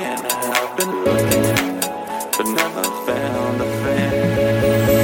been, I've been looking, but never found a friend.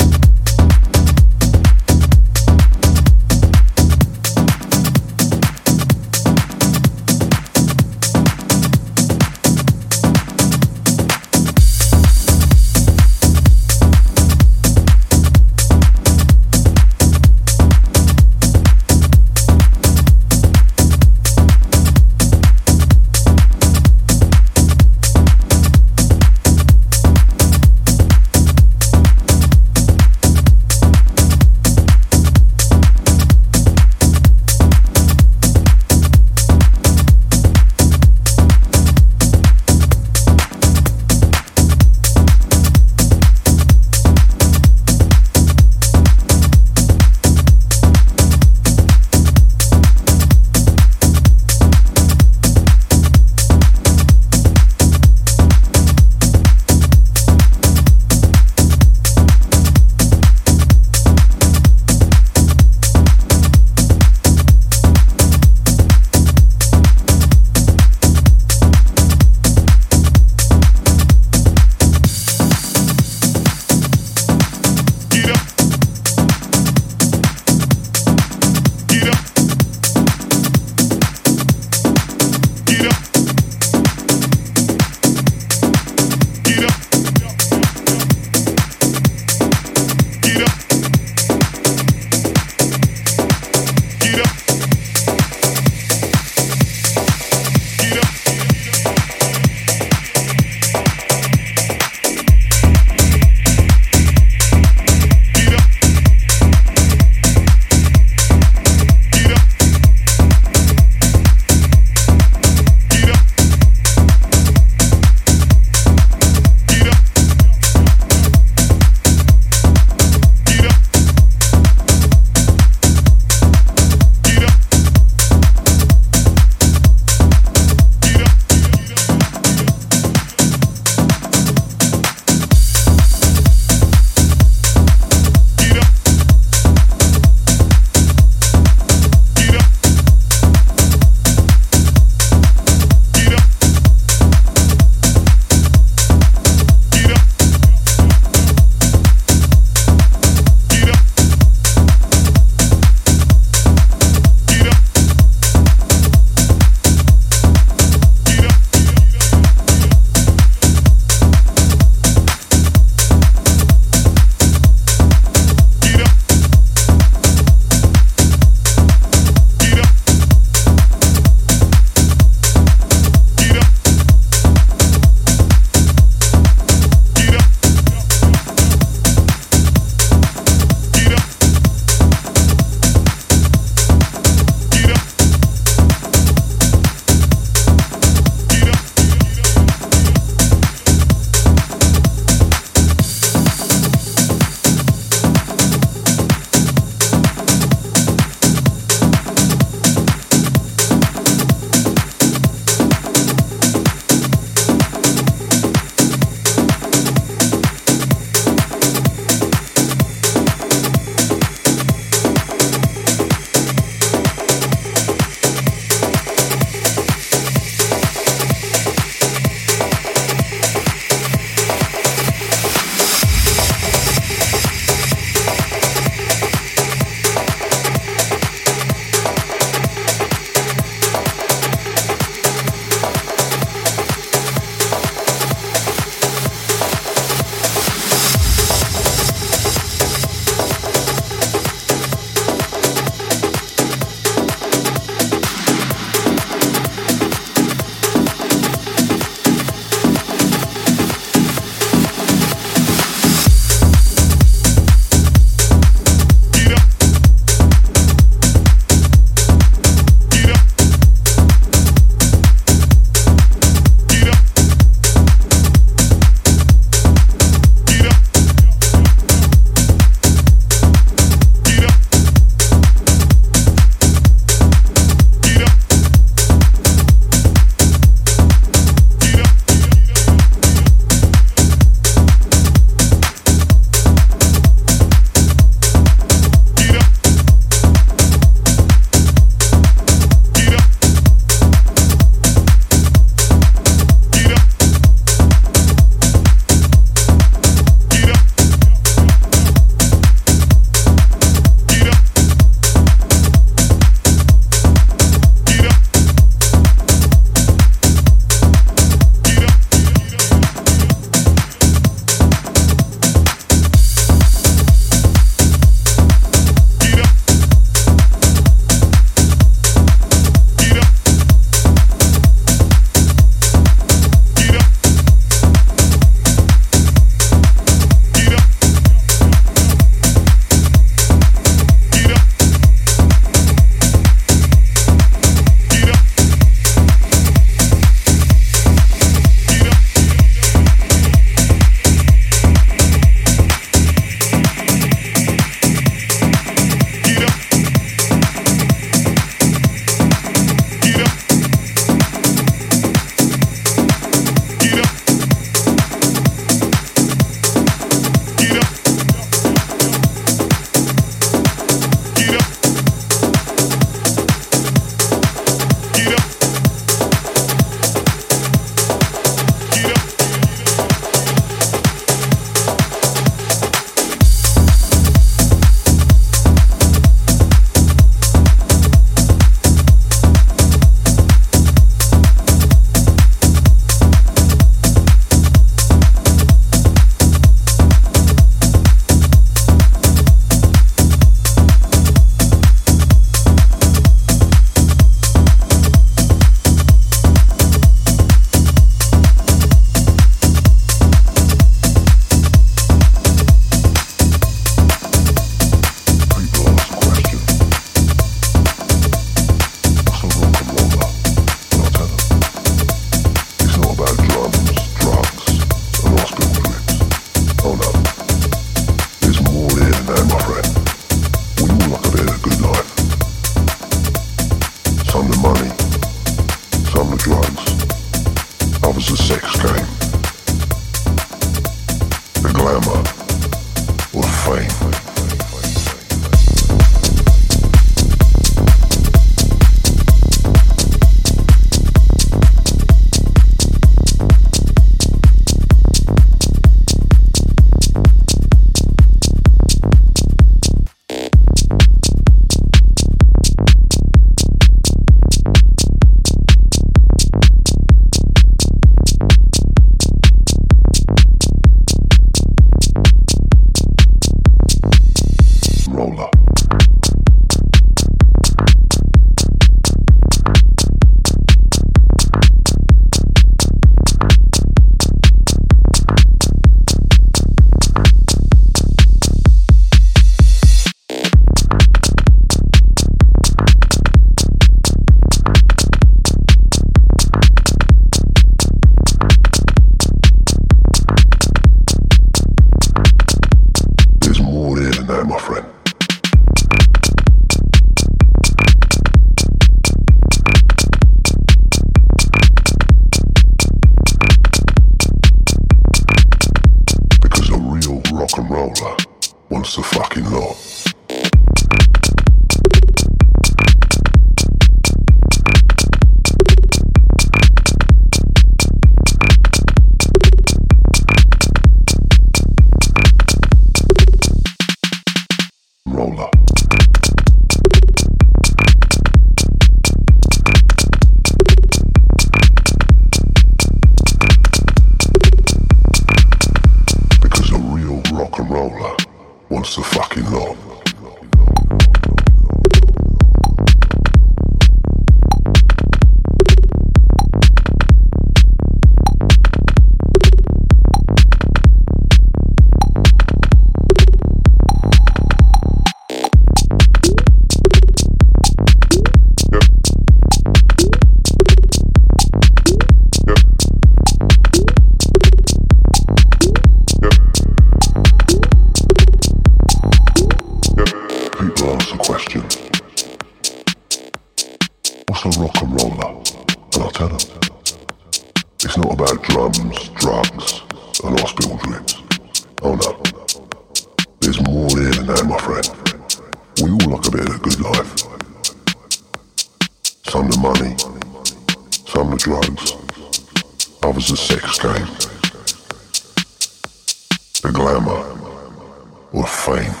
or fame.